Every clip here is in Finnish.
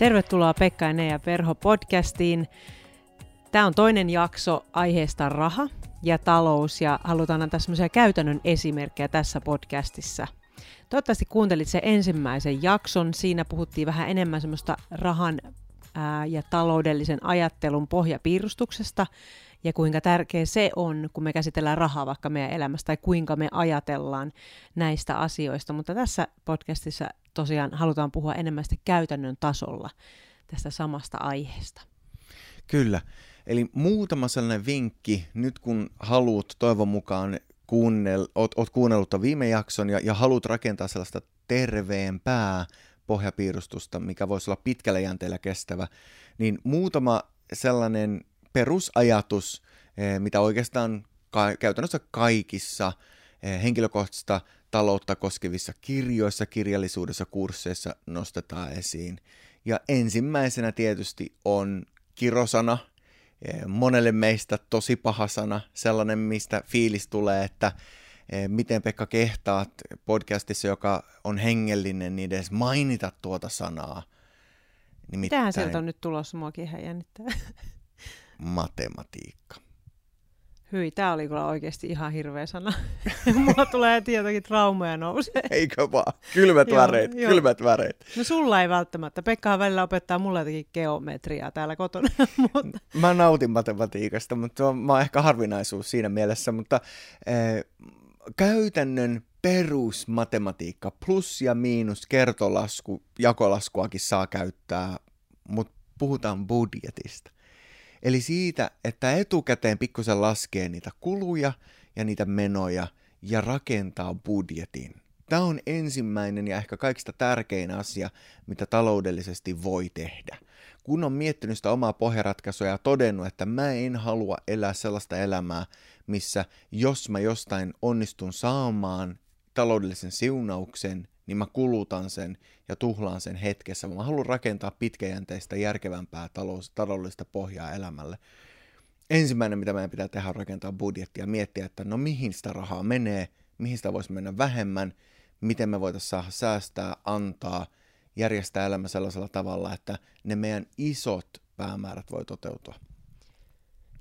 Tervetuloa Pekka ja Neija Perho podcastiin. Tämä on toinen jakso aiheesta raha ja talous ja halutaan antaa semmoisia käytännön esimerkkejä tässä podcastissa. Toivottavasti kuuntelit sen ensimmäisen jakson. Siinä puhuttiin vähän enemmän semmoista rahan ää, ja taloudellisen ajattelun pohjapiirustuksesta ja kuinka tärkeä se on, kun me käsitellään rahaa vaikka meidän elämässä tai kuinka me ajatellaan näistä asioista. Mutta tässä podcastissa tosiaan halutaan puhua enemmän käytännön tasolla tästä samasta aiheesta. Kyllä. Eli muutama sellainen vinkki, nyt kun haluat toivon mukaan kuunnell, oot, oot kuunnellut viime jakson ja, ja haluat rakentaa sellaista terveempää pohjapiirustusta, mikä voisi olla pitkällä jänteellä kestävä, niin muutama sellainen perusajatus, eh, mitä oikeastaan ka- käytännössä kaikissa eh, henkilökohtaisista taloutta koskevissa kirjoissa, kirjallisuudessa, kursseissa nostetaan esiin. Ja ensimmäisenä tietysti on kirosana, eh, monelle meistä tosi paha sana, sellainen mistä fiilis tulee, että miten Pekka kehtaat podcastissa, joka on hengellinen, niin edes mainita tuota sanaa. Nimittäin... Mitähän sieltä on nyt tulossa, muakin ihan jännittää. matematiikka. Hyi, tämä oli kyllä oikeasti ihan hirveä sana. Mulla tulee heti jotakin traumoja nousee. Eikö vaan? Kylmät väreet, joo, kylmät väreet. No sulla ei välttämättä. Pekkahan välillä opettaa mulle jotakin geometriaa täällä kotona. mutta... Mä nautin matematiikasta, mutta mä oon ehkä harvinaisuus siinä mielessä, mutta äh, käytännön perusmatematiikka, plus ja miinus, kertolasku, jakolaskuakin saa käyttää, mutta puhutaan budjetista. Eli siitä, että etukäteen pikkusen laskee niitä kuluja ja niitä menoja ja rakentaa budjetin. Tämä on ensimmäinen ja ehkä kaikista tärkein asia, mitä taloudellisesti voi tehdä. Kun on miettinyt sitä omaa pohjaratkaisua ja todennut, että mä en halua elää sellaista elämää, missä jos mä jostain onnistun saamaan taloudellisen siunauksen, niin mä kulutan sen ja tuhlaan sen hetkessä. Mä haluan rakentaa pitkäjänteistä, järkevämpää talous, taloudellista pohjaa elämälle. Ensimmäinen, mitä meidän pitää tehdä, on rakentaa budjettia ja miettiä, että no mihin sitä rahaa menee, mihin sitä voisi mennä vähemmän, miten me voitaisiin saada säästää, antaa, järjestää elämä sellaisella tavalla, että ne meidän isot päämäärät voi toteutua.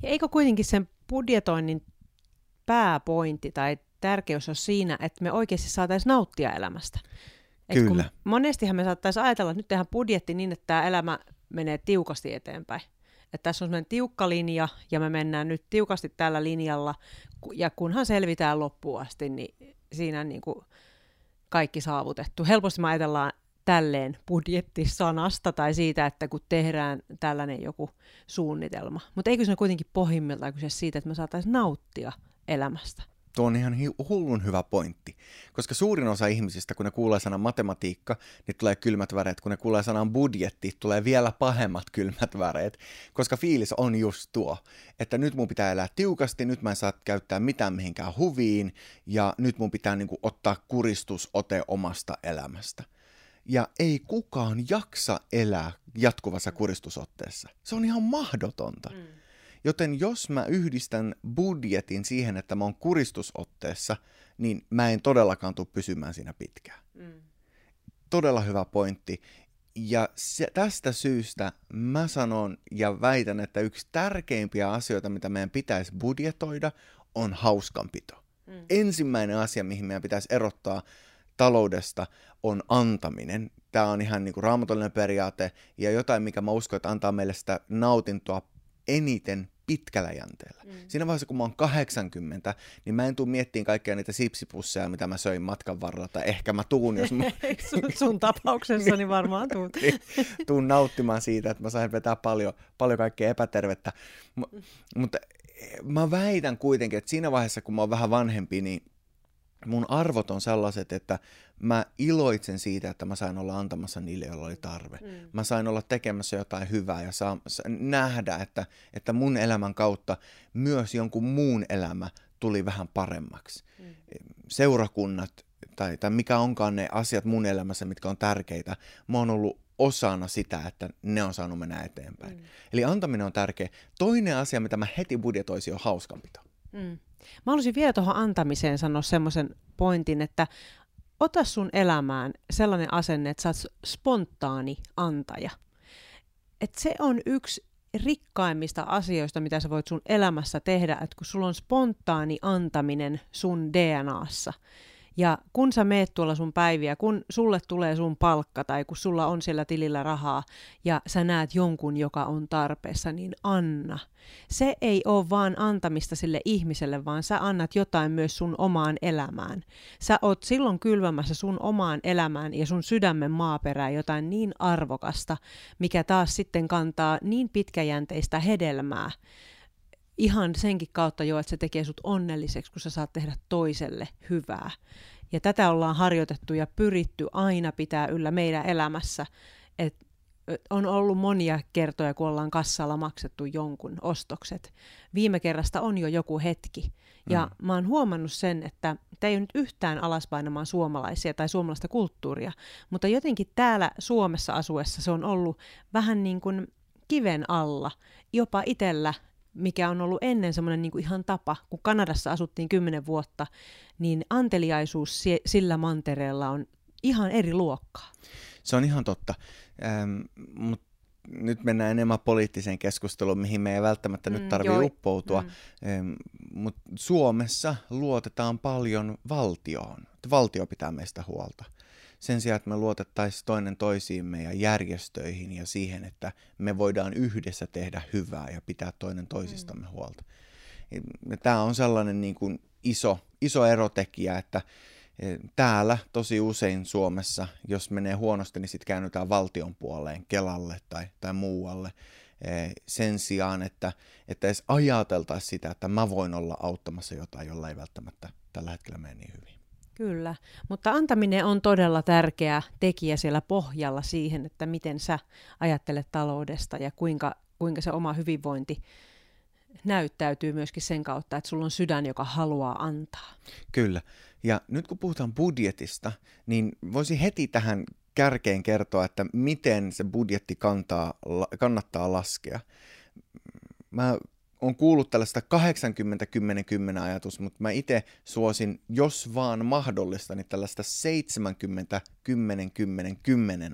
Ja eikö kuitenkin sen budjetoinnin pääpointti tai tärkeys on siinä, että me oikeasti saataisiin nauttia elämästä. Et Kyllä. Kun monestihan me saattaisi ajatella, että nyt tehdään budjetti niin, että tämä elämä menee tiukasti eteenpäin. Että tässä on sellainen tiukka linja ja me mennään nyt tiukasti tällä linjalla ja kunhan selvitään loppuun asti, niin siinä on niin kuin kaikki saavutettu. Helposti me ajatellaan tälleen budjettisanasta tai siitä, että kun tehdään tällainen joku suunnitelma. Mutta eikö se kuitenkin pohjimmiltaan kyse siitä, että me saataisiin nauttia elämästä? Tuo on ihan hullun hyvä pointti, koska suurin osa ihmisistä, kun ne kuulee sanan matematiikka, niin tulee kylmät väreet. Kun ne kuulee sanan budjetti, tulee vielä pahemmat kylmät väreet, koska fiilis on just tuo, että nyt mun pitää elää tiukasti, nyt mä en saa käyttää mitään mihinkään huviin, ja nyt mun pitää niin kuin, ottaa kuristusote omasta elämästä. Ja ei kukaan jaksa elää jatkuvassa kuristusotteessa. Se on ihan mahdotonta. Mm. Joten jos mä yhdistän budjetin siihen, että mä oon kuristusotteessa, niin mä en todellakaan tule pysymään siinä pitkään. Mm. Todella hyvä pointti. Ja se, tästä syystä mä sanon ja väitän, että yksi tärkeimpiä asioita, mitä meidän pitäisi budjetoida, on hauskanpito. Mm. Ensimmäinen asia, mihin meidän pitäisi erottaa taloudesta, on antaminen. Tämä on ihan niin kuin raamatullinen periaate ja jotain, mikä mä uskon, että antaa meille sitä nautintoa eniten pitkällä jänteellä. Mm. Siinä vaiheessa, kun mä oon 80, niin mä en tuu miettiin kaikkia niitä sipsipusseja, mitä mä söin matkan varrella, tai ehkä mä tuun, jos mä... sun, sun tapauksessa niin varmaan tuun. niin, tuun nauttimaan siitä, että mä sain vetää paljon, paljon kaikkea epätervettä. M- mutta mä väitän kuitenkin, että siinä vaiheessa, kun mä oon vähän vanhempi, niin mun arvot on sellaiset, että mä iloitsen siitä, että mä sain olla antamassa niille, joilla oli tarve. Mm. Mä sain olla tekemässä jotain hyvää ja saa, nähdä, että, että mun elämän kautta myös jonkun muun elämä tuli vähän paremmaksi. Mm. Seurakunnat tai, tai mikä onkaan ne asiat mun elämässä, mitkä on tärkeitä, mä oon ollut osana sitä, että ne on saanut mennä eteenpäin. Mm. Eli antaminen on tärkeä. Toinen asia, mitä mä heti budjetoisin, on hauskanpito. Mm. Mä haluaisin vielä tuohon antamiseen sanoa semmoisen pointin, että ota sun elämään sellainen asenne, että sä oot spontaani antaja. että se on yksi rikkaimmista asioista, mitä sä voit sun elämässä tehdä, että kun sulla on spontaani antaminen sun DNAssa, ja kun sä meet tuolla sun päiviä, kun sulle tulee sun palkka tai kun sulla on siellä tilillä rahaa ja sä näet jonkun, joka on tarpeessa, niin anna. Se ei ole vaan antamista sille ihmiselle, vaan sä annat jotain myös sun omaan elämään. Sä oot silloin kylvämässä sun omaan elämään ja sun sydämen maaperään jotain niin arvokasta, mikä taas sitten kantaa niin pitkäjänteistä hedelmää ihan senkin kautta jo, että se tekee sut onnelliseksi, kun sä saat tehdä toiselle hyvää. Ja tätä ollaan harjoitettu ja pyritty aina pitää yllä meidän elämässä. Et on ollut monia kertoja, kun ollaan kassalla maksettu jonkun ostokset. Viime kerrasta on jo joku hetki. Ja mm. mä oon huomannut sen, että tämä ei ole nyt yhtään alaspainamaan suomalaisia tai suomalaista kulttuuria, mutta jotenkin täällä Suomessa asuessa se on ollut vähän niin kuin kiven alla. Jopa itsellä mikä on ollut ennen semmoinen niin ihan tapa, kun Kanadassa asuttiin kymmenen vuotta, niin anteliaisuus sillä mantereella on ihan eri luokkaa. Se on ihan totta, ähm, mutta nyt mennään enemmän poliittiseen keskusteluun, mihin me ei välttämättä mm, nyt tarvitse uppoutua, mm. ähm, mutta Suomessa luotetaan paljon valtioon. Valtio pitää meistä huolta sen sijaan, että me luotettaisiin toinen toisiimme ja järjestöihin ja siihen, että me voidaan yhdessä tehdä hyvää ja pitää toinen toisistamme mm. huolta. Tämä on sellainen niin kuin iso, iso erotekijä, että e, täällä tosi usein Suomessa, jos menee huonosti, niin sitten käännytään valtion puoleen, Kelalle tai, tai muualle e, sen sijaan, että, että edes ajateltaisiin sitä, että mä voin olla auttamassa jotain, jolla ei välttämättä tällä hetkellä mene niin hyvin. Kyllä, mutta antaminen on todella tärkeä tekijä siellä pohjalla siihen, että miten sä ajattelet taloudesta ja kuinka, kuinka se oma hyvinvointi näyttäytyy myöskin sen kautta, että sulla on sydän, joka haluaa antaa. Kyllä, ja nyt kun puhutaan budjetista, niin voisi heti tähän kärkeen kertoa, että miten se budjetti kantaa, kannattaa laskea. Mä on kuullut tällaista 80-10-10 ajatus, mutta mä itse suosin, jos vaan mahdollista, niin tällaista 70-10-10-10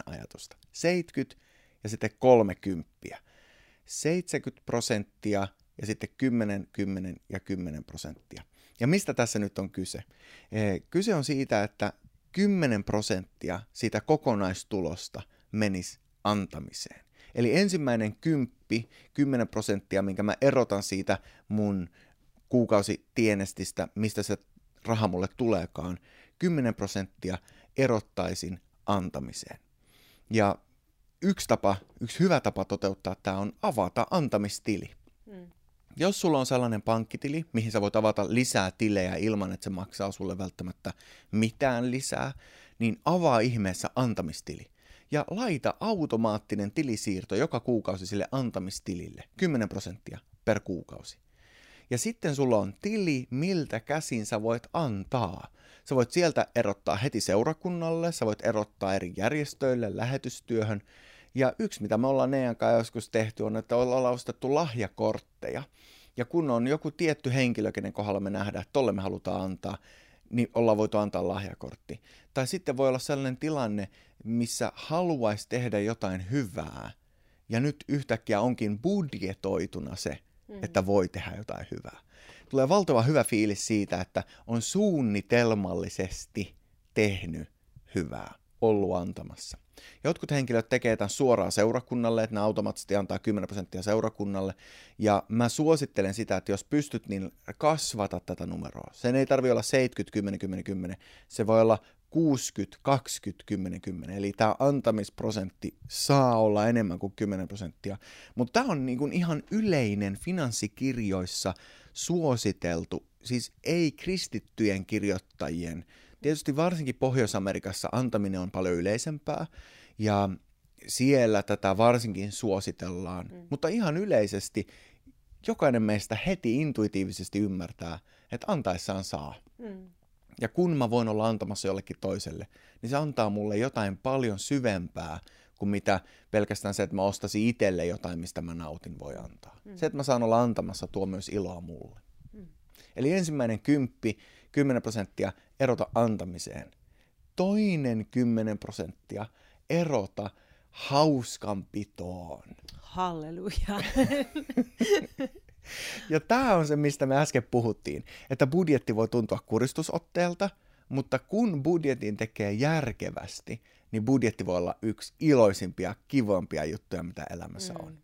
ajatusta. 70 ja sitten 30. 70 prosenttia ja sitten 10, 10 ja 10 prosenttia. Ja mistä tässä nyt on kyse? Kyse on siitä, että 10 prosenttia siitä kokonaistulosta menisi antamiseen. Eli ensimmäinen kymppi, 10 prosenttia, minkä mä erotan siitä mun kuukausitienestistä, mistä se raha mulle tuleekaan, 10 prosenttia erottaisin antamiseen. Ja yksi tapa, yksi hyvä tapa toteuttaa tämä on avata antamistili. Hmm. Jos sulla on sellainen pankkitili, mihin sä voit avata lisää tilejä ilman, että se maksaa sulle välttämättä mitään lisää, niin avaa ihmeessä antamistili ja laita automaattinen tilisiirto joka kuukausi sille antamistilille, 10 prosenttia per kuukausi. Ja sitten sulla on tili, miltä käsin sä voit antaa. Sä voit sieltä erottaa heti seurakunnalle, sä voit erottaa eri järjestöille, lähetystyöhön. Ja yksi, mitä me ollaan Nean kanssa joskus tehty, on, että ollaan ostettu lahjakortteja. Ja kun on joku tietty henkilö, kenen kohdalla me nähdään, että tolle me halutaan antaa, niin ollaan voitu antaa lahjakortti. Tai sitten voi olla sellainen tilanne, missä haluaisi tehdä jotain hyvää, ja nyt yhtäkkiä onkin budjetoituna se, mm. että voi tehdä jotain hyvää. Tulee valtava hyvä fiilis siitä, että on suunnitelmallisesti tehnyt hyvää, ollut antamassa. Jotkut henkilöt tekee tämän suoraan seurakunnalle, että ne automaattisesti antaa 10 prosenttia seurakunnalle. Ja mä suosittelen sitä, että jos pystyt, niin kasvata tätä numeroa. Sen ei tarvi olla 70, 10, 10, 10. Se voi olla 60, 20, 10, 10. Eli tämä antamisprosentti saa olla enemmän kuin 10 prosenttia. Mutta tämä on niin ihan yleinen finanssikirjoissa suositeltu, siis ei kristittyjen kirjoittajien. Tietysti varsinkin Pohjois-Amerikassa antaminen on paljon yleisempää ja siellä tätä varsinkin suositellaan. Mm. Mutta ihan yleisesti jokainen meistä heti intuitiivisesti ymmärtää, että antaessaan saa. Mm. Ja kun mä voin olla antamassa jollekin toiselle, niin se antaa mulle jotain paljon syvempää kuin mitä pelkästään se, että mä ostasin itselle jotain, mistä mä nautin, voi antaa. Mm. Se, että mä saan olla antamassa, tuo myös iloa mulle. Mm. Eli ensimmäinen kymppi, 10 prosenttia, erota antamiseen. Toinen 10 prosenttia, erota hauskanpitoon. Halleluja. ja tämä on se, mistä me äsken puhuttiin, että budjetti voi tuntua kuristusotteelta, mutta kun budjetin tekee järkevästi, niin budjetti voi olla yksi iloisimpia, kivoimpia juttuja, mitä elämässä mm. on.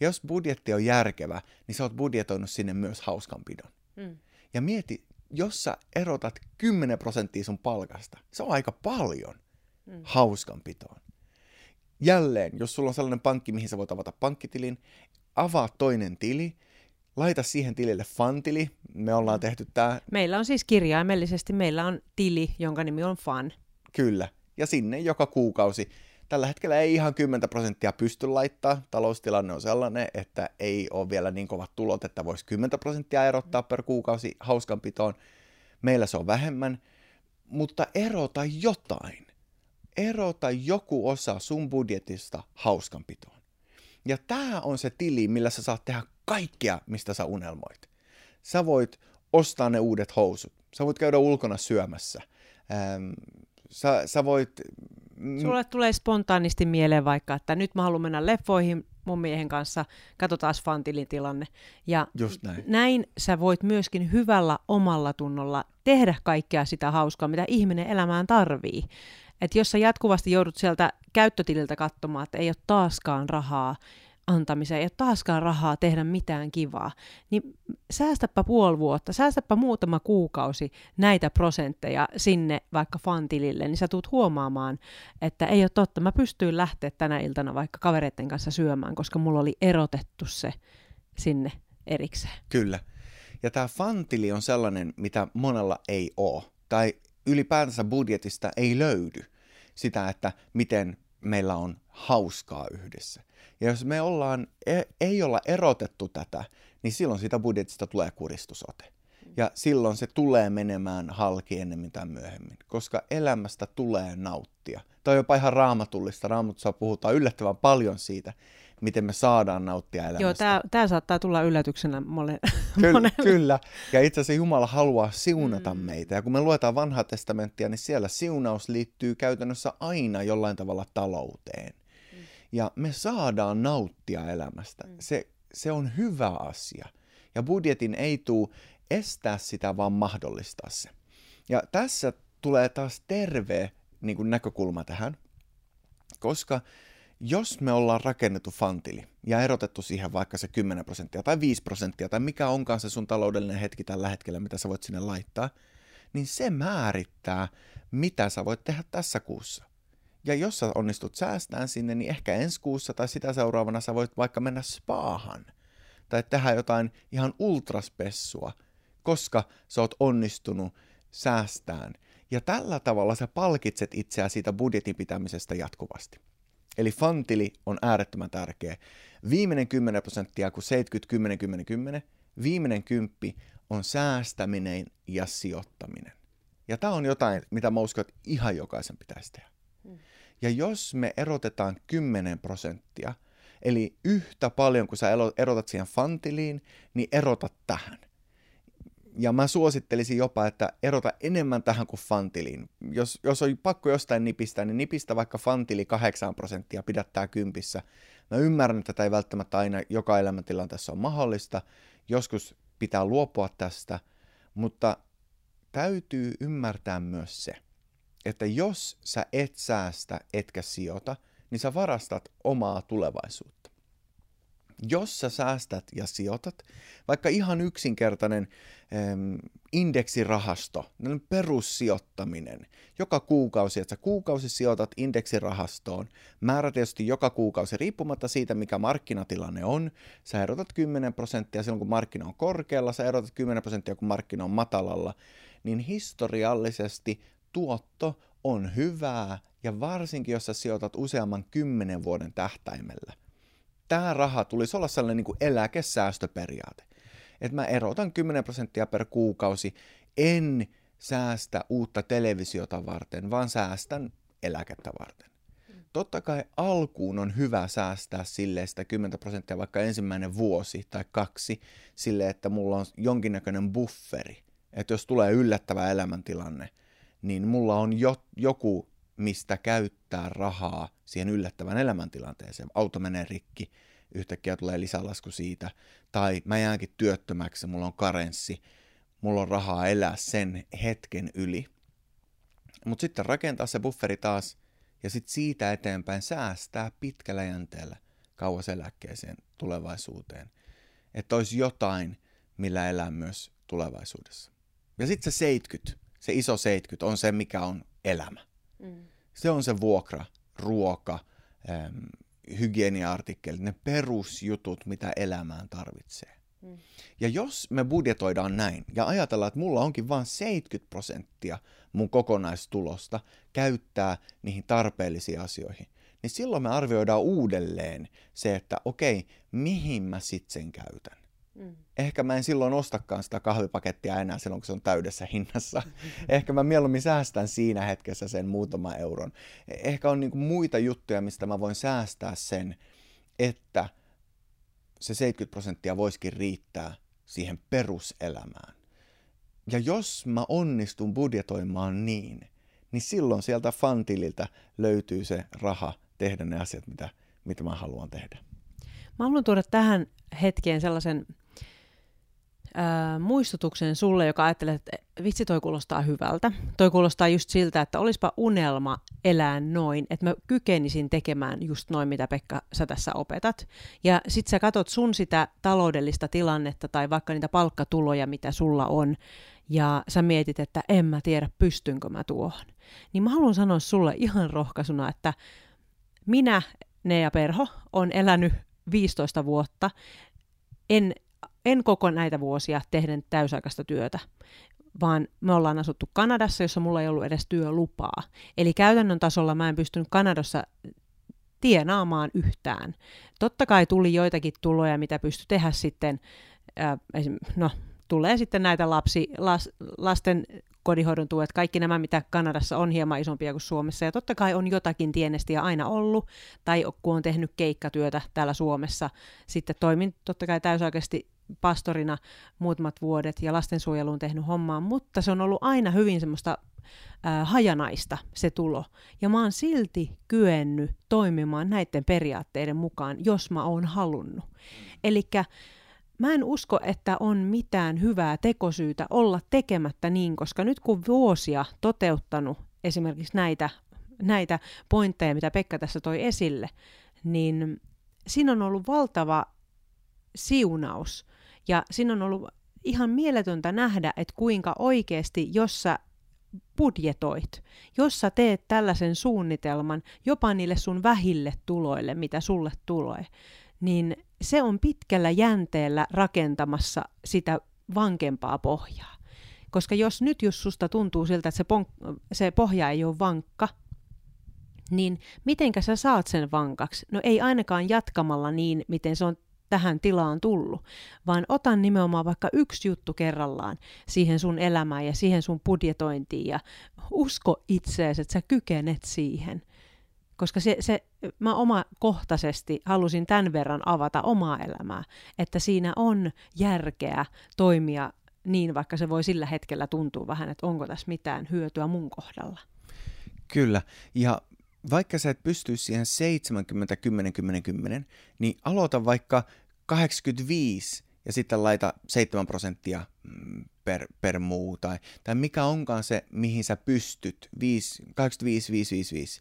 Ja jos budjetti on järkevä, niin sä oot budjetoinut sinne myös hauskanpidon. Mm. Ja mieti, jos sä erotat 10 prosenttia sun palkasta, se on aika paljon mm. hauskanpitoon. Jälleen, jos sulla on sellainen pankki, mihin sä voit avata pankkitilin, avaa toinen tili, laita siihen tilille fantili. Me ollaan mm. tehty tämä. Meillä on siis kirjaimellisesti, meillä on tili, jonka nimi on fan. Kyllä, ja sinne joka kuukausi. Tällä hetkellä ei ihan 10 prosenttia pysty laittaa. Taloustilanne on sellainen, että ei ole vielä niin kovat tulot, että voisi 10 prosenttia erottaa per kuukausi hauskanpitoon. Meillä se on vähemmän, mutta erota jotain. Erota joku osa sun budjetista hauskanpitoon. Ja tämä on se tili, millä sä saat tehdä kaikkea, mistä sä unelmoit. Sä voit ostaa ne uudet housut. Sä voit käydä ulkona syömässä. Ähm, sä, sä voit... Mm, Sulle tulee spontaanisti mieleen vaikka, että nyt mä haluan mennä leffoihin mun miehen kanssa, katsotaan Fantilin tilanne. Ja Just näin. näin sä voit myöskin hyvällä omalla tunnolla tehdä kaikkea sitä hauskaa, mitä ihminen elämään tarvii. Että jos sä jatkuvasti joudut sieltä käyttötililtä katsomaan, että ei ole taaskaan rahaa, antamiseen, ei ole taaskaan rahaa tehdä mitään kivaa, niin säästäpä puoli vuotta, säästäpä muutama kuukausi näitä prosentteja sinne vaikka fantilille, niin sä tuut huomaamaan, että ei ole totta, mä pystyin lähteä tänä iltana vaikka kavereiden kanssa syömään, koska mulla oli erotettu se sinne erikseen. Kyllä. Ja tämä fantili on sellainen, mitä monella ei ole, tai ylipäätänsä budjetista ei löydy sitä, että miten meillä on hauskaa yhdessä. Ja jos me ollaan, e, ei olla erotettu tätä, niin silloin siitä budjetista tulee kuristusote. Ja silloin se tulee menemään halki ennemmin tai myöhemmin, koska elämästä tulee nauttia. On jopa ihan raamatullista. Raamatussa puhutaan yllättävän paljon siitä, miten me saadaan nauttia elämästä. Joo, tämä, tämä saattaa tulla yllätyksenä mole, kyllä, monelle. Kyllä, ja itse asiassa Jumala haluaa siunata mm. meitä. Ja kun me luetaan vanhaa testamenttia, niin siellä siunaus liittyy käytännössä aina jollain tavalla talouteen. Ja me saadaan nauttia elämästä. Mm. Se, se on hyvä asia. Ja budjetin ei tule estää sitä, vaan mahdollistaa se. Ja tässä tulee taas terve niin kuin näkökulma tähän, koska jos me ollaan rakennettu fantili ja erotettu siihen vaikka se 10 prosenttia tai 5 prosenttia tai mikä onkaan se sun taloudellinen hetki tällä hetkellä, mitä sä voit sinne laittaa, niin se määrittää, mitä sä voit tehdä tässä kuussa. Ja jos sä onnistut säästämään sinne, niin ehkä ensi kuussa tai sitä seuraavana sä voit vaikka mennä spaahan tai tehdä jotain ihan ultraspessua, koska sä oot onnistunut säästään. Ja tällä tavalla sä palkitset itseä siitä budjetin pitämisestä jatkuvasti. Eli fantili on äärettömän tärkeä. Viimeinen 10 prosenttia, kun 70, 10, 10, 10, viimeinen kymppi on säästäminen ja sijoittaminen. Ja tämä on jotain, mitä mä uskon, että ihan jokaisen pitäisi tehdä. Ja jos me erotetaan 10 prosenttia, eli yhtä paljon kuin sä erotat siihen fantiliin, niin erotat tähän ja mä suosittelisin jopa, että erota enemmän tähän kuin fantiliin. Jos, jos on pakko jostain nipistää, niin nipistä vaikka fantili 8 prosenttia, pidättää kympissä. Mä ymmärrän, että tätä ei välttämättä aina joka elämäntilanteessa on mahdollista. Joskus pitää luopua tästä, mutta täytyy ymmärtää myös se, että jos sä et säästä etkä sijoita, niin sä varastat omaa tulevaisuutta. Jos sä säästät ja sijoitat, vaikka ihan yksinkertainen ähm, indeksirahasto, perussijoittaminen, joka kuukausi, että sä kuukausi sijoitat indeksirahastoon, määrätieteellisesti joka kuukausi, riippumatta siitä, mikä markkinatilanne on, sä erotat 10 prosenttia silloin, kun markkina on korkealla, sä erotat 10 prosenttia, kun markkina on matalalla, niin historiallisesti tuotto on hyvää, ja varsinkin jos sä sijoitat useamman kymmenen vuoden tähtäimellä tämä raha tulisi olla sellainen niin kuin eläkesäästöperiaate. Että mä erotan 10 prosenttia per kuukausi, en säästä uutta televisiota varten, vaan säästän eläkettä varten. Totta kai alkuun on hyvä säästää sille sitä 10 prosenttia vaikka ensimmäinen vuosi tai kaksi sille, että mulla on jonkinnäköinen bufferi. Että jos tulee yllättävä elämäntilanne, niin mulla on jo, joku mistä käyttää rahaa siihen yllättävän elämäntilanteeseen. Auto menee rikki, yhtäkkiä tulee lisälasku siitä, tai mä jäänkin työttömäksi, mulla on karenssi, mulla on rahaa elää sen hetken yli. Mutta sitten rakentaa se bufferi taas, ja sitten siitä eteenpäin säästää pitkällä jänteellä kauas eläkkeeseen tulevaisuuteen. Että olisi jotain, millä elää myös tulevaisuudessa. Ja sitten se 70, se iso 70 on se, mikä on elämä. Mm. Se on se vuokra, ruoka, hygienia-artikkelit, ne perusjutut, mitä elämään tarvitsee. Mm. Ja jos me budjetoidaan näin ja ajatellaan, että mulla onkin vain 70 prosenttia mun kokonaistulosta käyttää niihin tarpeellisiin asioihin, niin silloin me arvioidaan uudelleen se, että okei, mihin mä sitten sen käytän. Mm. Ehkä mä en silloin ostakaan sitä kahvipakettia enää silloin, kun se on täydessä hinnassa. Ehkä mä mieluummin säästän siinä hetkessä sen muutama euron. Ehkä on niinku muita juttuja, mistä mä voin säästää sen, että se 70 prosenttia voisikin riittää siihen peruselämään. Ja jos mä onnistun budjetoimaan niin, niin silloin sieltä fantililta löytyy se raha tehdä ne asiat, mitä, mitä mä haluan tehdä. Mä haluan tuoda tähän hetkeen sellaisen ää, muistutuksen sulle, joka ajattelee, että vitsi toi kuulostaa hyvältä. Toi kuulostaa just siltä, että olispa unelma elää noin, että mä kykenisin tekemään just noin, mitä Pekka sä tässä opetat. Ja sit sä katot sun sitä taloudellista tilannetta tai vaikka niitä palkkatuloja, mitä sulla on, ja sä mietit, että en mä tiedä, pystynkö mä tuohon. Niin mä haluan sanoa sulle ihan rohkaisuna, että minä, Nea Perho, on elänyt 15 vuotta. En en koko näitä vuosia tehden täysaikaista työtä, vaan me ollaan asuttu Kanadassa, jossa mulla ei ollut edes työlupaa. Eli käytännön tasolla mä en pystynyt Kanadassa tienaamaan yhtään. Totta kai tuli joitakin tuloja, mitä pystyi tehdä sitten, äh, no tulee sitten näitä lapsi, las, lasten kodinhoidon tuet, kaikki nämä, mitä Kanadassa on hieman isompia kuin Suomessa. Ja totta kai on jotakin tienestiä aina ollut, tai kun on tehnyt keikkatyötä täällä Suomessa. Sitten toimin totta kai täysaikaisesti pastorina muutamat vuodet ja lastensuojeluun tehnyt hommaa, mutta se on ollut aina hyvin semmoista ää, hajanaista se tulo. Ja mä oon silti kyennyt toimimaan näiden periaatteiden mukaan, jos mä oon halunnut. Eli mä en usko, että on mitään hyvää tekosyytä olla tekemättä niin, koska nyt kun vuosia toteuttanut esimerkiksi näitä, näitä pointteja, mitä Pekka tässä toi esille, niin siinä on ollut valtava siunaus ja siinä on ollut ihan mieletöntä nähdä, että kuinka oikeasti, jos sä budjetoit, jos sä teet tällaisen suunnitelman jopa niille sun vähille tuloille, mitä sulle tulee, niin se on pitkällä jänteellä rakentamassa sitä vankempaa pohjaa. Koska jos nyt jos susta tuntuu siltä, että se, pon- se pohja ei ole vankka, niin mitenkä sä saat sen vankaksi? No ei ainakaan jatkamalla niin, miten se on tähän tilaan tullut, vaan otan nimenomaan vaikka yksi juttu kerrallaan siihen sun elämään ja siihen sun budjetointiin ja usko itseesi, että sä kykenet siihen. Koska se, se, mä omakohtaisesti halusin tämän verran avata omaa elämää, että siinä on järkeä toimia niin, vaikka se voi sillä hetkellä tuntua vähän, että onko tässä mitään hyötyä mun kohdalla. Kyllä, ja vaikka sä et pystyisi siihen 70, 10, 10, 10, niin aloita vaikka 85 ja sitten laita 7 prosenttia mm, per, per muu, tai, tai mikä onkaan se, mihin sä pystyt, 5, 85, 5, 5, 5.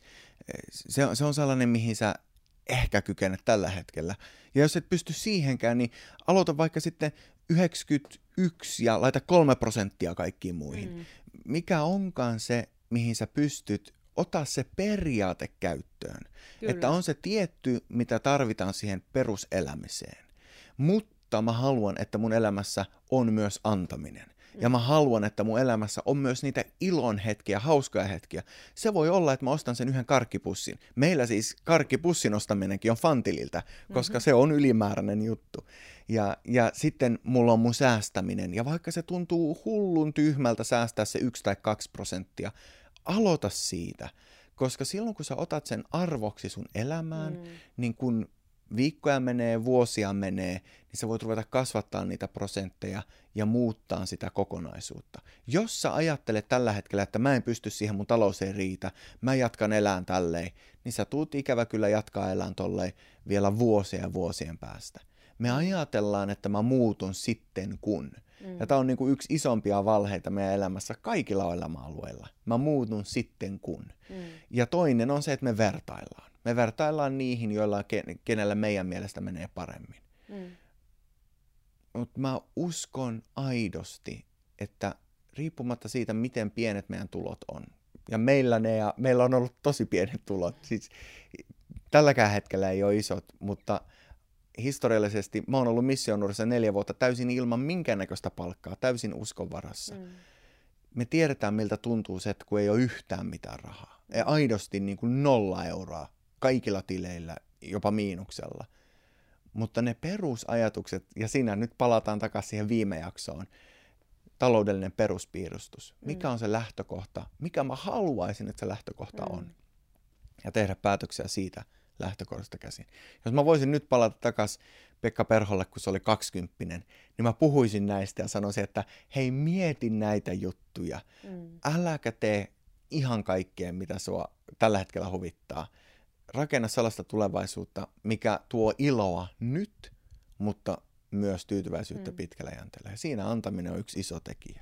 Se, se on sellainen, mihin sä ehkä kykenet tällä hetkellä. Ja jos et pysty siihenkään, niin aloita vaikka sitten 91 ja laita 3 prosenttia kaikkiin muihin. Mm. Mikä onkaan se, mihin sä pystyt ota se periaate käyttöön. Kyllä. Että on se tietty, mitä tarvitaan siihen peruselämiseen. Mutta mä haluan, että mun elämässä on myös antaminen. Ja mä haluan, että mun elämässä on myös niitä ilon hetkiä, hauskoja hetkiä. Se voi olla, että mä ostan sen yhden karkkipussin. Meillä siis karkkipussin ostaminenkin on fantililta, koska mm-hmm. se on ylimääräinen juttu. Ja, ja sitten mulla on mun säästäminen. Ja vaikka se tuntuu hullun tyhmältä säästää se yksi tai kaksi prosenttia, aloita siitä, koska silloin kun sä otat sen arvoksi sun elämään, mm. niin kun viikkoja menee, vuosia menee, niin sä voit ruveta kasvattaa niitä prosentteja ja muuttaa sitä kokonaisuutta. Jos sä ajattelet tällä hetkellä, että mä en pysty siihen, mun talous ei riitä, mä jatkan elään tälleen, niin sä tuut ikävä kyllä jatkaa elään tolleen vielä vuosia ja vuosien päästä. Me ajatellaan, että mä muutun sitten kun. Mm. Ja tämä on niin kuin yksi isompia valheita meidän elämässä kaikilla elämäalueilla. Mä muutun sitten kun. Mm. Ja toinen on se, että me vertaillaan. Me vertaillaan niihin, joilla kenellä meidän mielestä menee paremmin. Mm. Mutta mä uskon aidosti, että riippumatta siitä, miten pienet meidän tulot on, ja meillä, ne, ja meillä on ollut tosi pienet tulot, siis tälläkään hetkellä ei ole isot, mutta historiallisesti mä oon ollut missionuudessa neljä vuotta täysin ilman minkäännäköistä palkkaa, täysin uskon varassa. Mm. Me tiedetään, miltä tuntuu se, että kun ei ole yhtään mitään rahaa. Ja aidosti niin kuin nolla euroa kaikilla tileillä, jopa miinuksella. Mutta ne perusajatukset, ja siinä nyt palataan takaisin siihen viime jaksoon, taloudellinen peruspiirustus. Mikä mm. on se lähtökohta? Mikä mä haluaisin, että se lähtökohta mm. on? Ja tehdä päätöksiä siitä lähtökohdasta käsin. Jos mä voisin nyt palata takaisin Pekka Perholle, kun se oli kaksikymppinen, niin mä puhuisin näistä ja sanoisin, että hei, mieti näitä juttuja. Mm. Äläkä tee ihan kaikkea, mitä sua tällä hetkellä huvittaa rakenna sellaista tulevaisuutta, mikä tuo iloa nyt, mutta myös tyytyväisyyttä mm. pitkällä jänteellä. Ja siinä antaminen on yksi iso tekijä.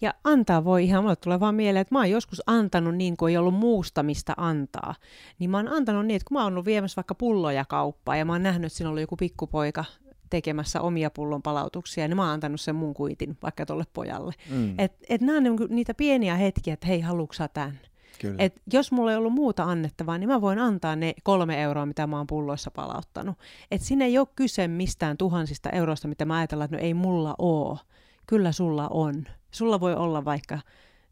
Ja antaa voi ihan, mulle tulee vaan mieleen, että mä oon joskus antanut niin kuin ei ollut muusta, mistä antaa. Niin mä oon antanut niin, että kun mä oon ollut viemässä vaikka pulloja kauppaan ja mä oon nähnyt, että siinä oli joku pikkupoika tekemässä omia pullon palautuksia, niin mä oon antanut sen mun kuitin vaikka tolle pojalle. Mm. Että et nämä on niinku niitä pieniä hetkiä, että hei, haluatko sä tämän? Kyllä. Et jos mulla ei ollut muuta annettavaa, niin mä voin antaa ne kolme euroa, mitä mä oon pulloissa palauttanut. Et siinä ei ole kyse mistään tuhansista euroista, mitä mä ajatellaan, että no ei mulla oo. Kyllä sulla on. Sulla voi olla vaikka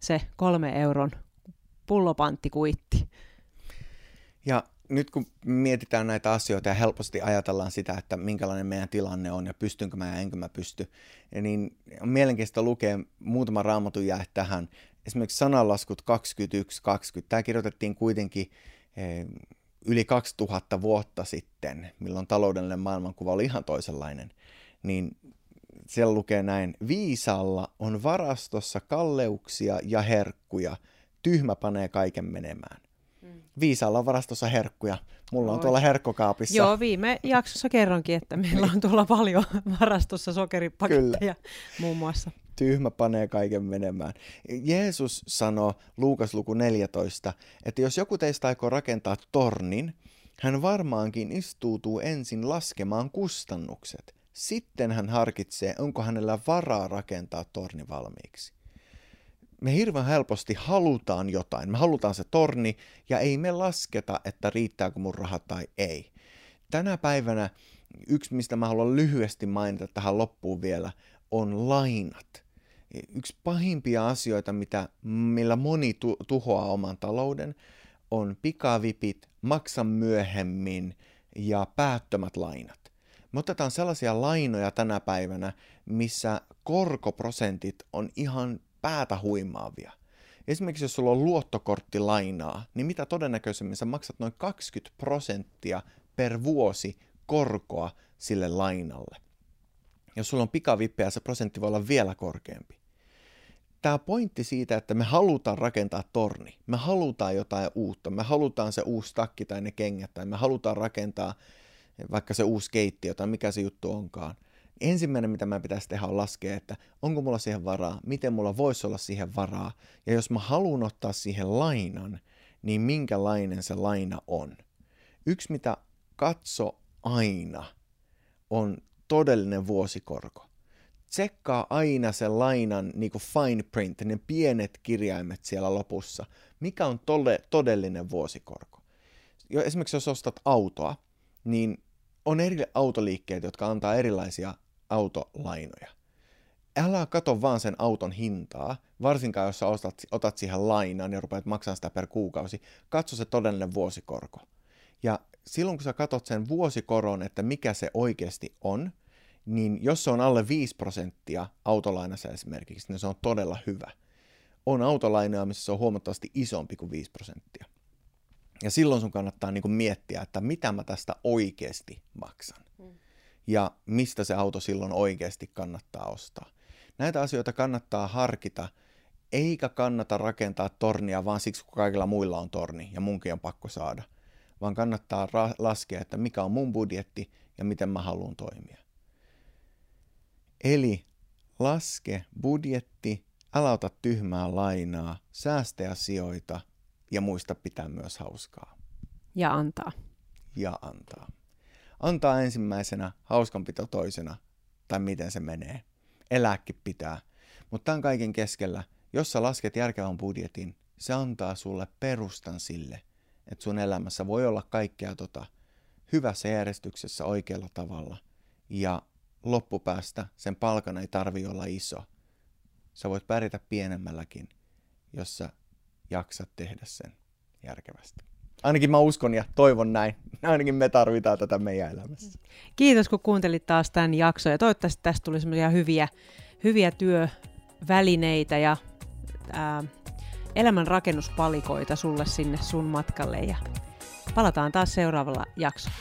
se kolme euron pullopanttikuitti. Ja nyt kun mietitään näitä asioita ja helposti ajatellaan sitä, että minkälainen meidän tilanne on ja pystynkö mä ja enkö mä pysty, niin on mielenkiintoista lukea muutama raamatun jää tähän. Esimerkiksi sananlaskut 21-20, tämä kirjoitettiin kuitenkin eh, yli 2000 vuotta sitten, milloin taloudellinen maailmankuva oli ihan toisenlainen, niin siellä lukee näin, viisalla on varastossa kalleuksia ja herkkuja, tyhmä panee kaiken menemään. Mm. Viisaalla on varastossa herkkuja. Mulla on tuolla herkkokaapissa. Joo, viime jaksossa kerronkin, että meillä on tuolla paljon varastossa sokeripaketteja Kyllä. muun muassa tyhmä panee kaiken menemään. Jeesus sanoi Luukas luku 14, että jos joku teistä aikoo rakentaa tornin, hän varmaankin istuutuu ensin laskemaan kustannukset. Sitten hän harkitsee, onko hänellä varaa rakentaa torni valmiiksi. Me hirveän helposti halutaan jotain. Me halutaan se torni ja ei me lasketa, että riittääkö mun rahat tai ei. Tänä päivänä yksi, mistä mä haluan lyhyesti mainita tähän loppuun vielä, on lainat. Yksi pahimpia asioita, mitä, millä moni tu- tuhoaa oman talouden, on pikavipit, maksa myöhemmin ja päättömät lainat. Me otetaan sellaisia lainoja tänä päivänä, missä korkoprosentit on ihan päätä huimaavia. Esimerkiksi jos sulla on luottokorttilainaa, niin mitä todennäköisemmin sä maksat noin 20 prosenttia per vuosi korkoa sille lainalle. Jos sulla on pikavippejä, se prosentti voi olla vielä korkeampi. Tämä pointti siitä, että me halutaan rakentaa torni, me halutaan jotain uutta, me halutaan se uusi takki tai ne kengät, tai me halutaan rakentaa vaikka se uusi keittiö tai mikä se juttu onkaan. Ensimmäinen, mitä mä pitäisi tehdä, on laskea, että onko mulla siihen varaa, miten mulla voisi olla siihen varaa, ja jos mä haluan ottaa siihen lainan, niin minkälainen se laina on. Yksi, mitä katso aina, on todellinen vuosikorko. Tsekkaa aina sen lainan niin kuin fine print, ne pienet kirjaimet siellä lopussa. Mikä on tolle, todellinen vuosikorko? Jo, esimerkiksi jos ostat autoa, niin on eri autoliikkeet, jotka antaa erilaisia autolainoja. Älä kato vaan sen auton hintaa, varsinkaan jos sä ostat, otat siihen lainaan ja rupeat maksamaan sitä per kuukausi. Katso se todellinen vuosikorko. Ja silloin kun sä katot sen vuosikoron, että mikä se oikeasti on, niin jos se on alle 5 prosenttia autolainassa esimerkiksi, niin se on todella hyvä. On autolainoja, missä se on huomattavasti isompi kuin 5 prosenttia. Ja silloin sun kannattaa niin kuin miettiä, että mitä mä tästä oikeasti maksan. Mm. Ja mistä se auto silloin oikeasti kannattaa ostaa. Näitä asioita kannattaa harkita, eikä kannata rakentaa tornia vaan siksi, kun kaikilla muilla on torni ja munkin on pakko saada. Vaan kannattaa ra- laskea, että mikä on mun budjetti ja miten mä haluan toimia. Eli laske budjetti, älä ota tyhmää lainaa, säästä ja sijoita ja muista pitää myös hauskaa. Ja antaa. Ja antaa. Antaa ensimmäisenä, hauskanpito toisena, tai miten se menee. Elääkin pitää. Mutta tämän kaiken keskellä, jos sä lasket järkevän budjetin, se antaa sulle perustan sille, että sun elämässä voi olla kaikkea tota hyvässä järjestyksessä oikealla tavalla. Ja loppupäästä sen palkan ei tarvi olla iso. Sä voit pärjätä pienemmälläkin, jos sä jaksat tehdä sen järkevästi. Ainakin mä uskon ja toivon näin. Ainakin me tarvitaan tätä meidän elämässä. Kiitos kun kuuntelit taas tämän jakson ja toivottavasti tästä tuli semmoisia hyviä, hyviä työvälineitä ja ää, elämän rakennuspalikoita sulle sinne sun matkalle ja palataan taas seuraavalla jaksolla.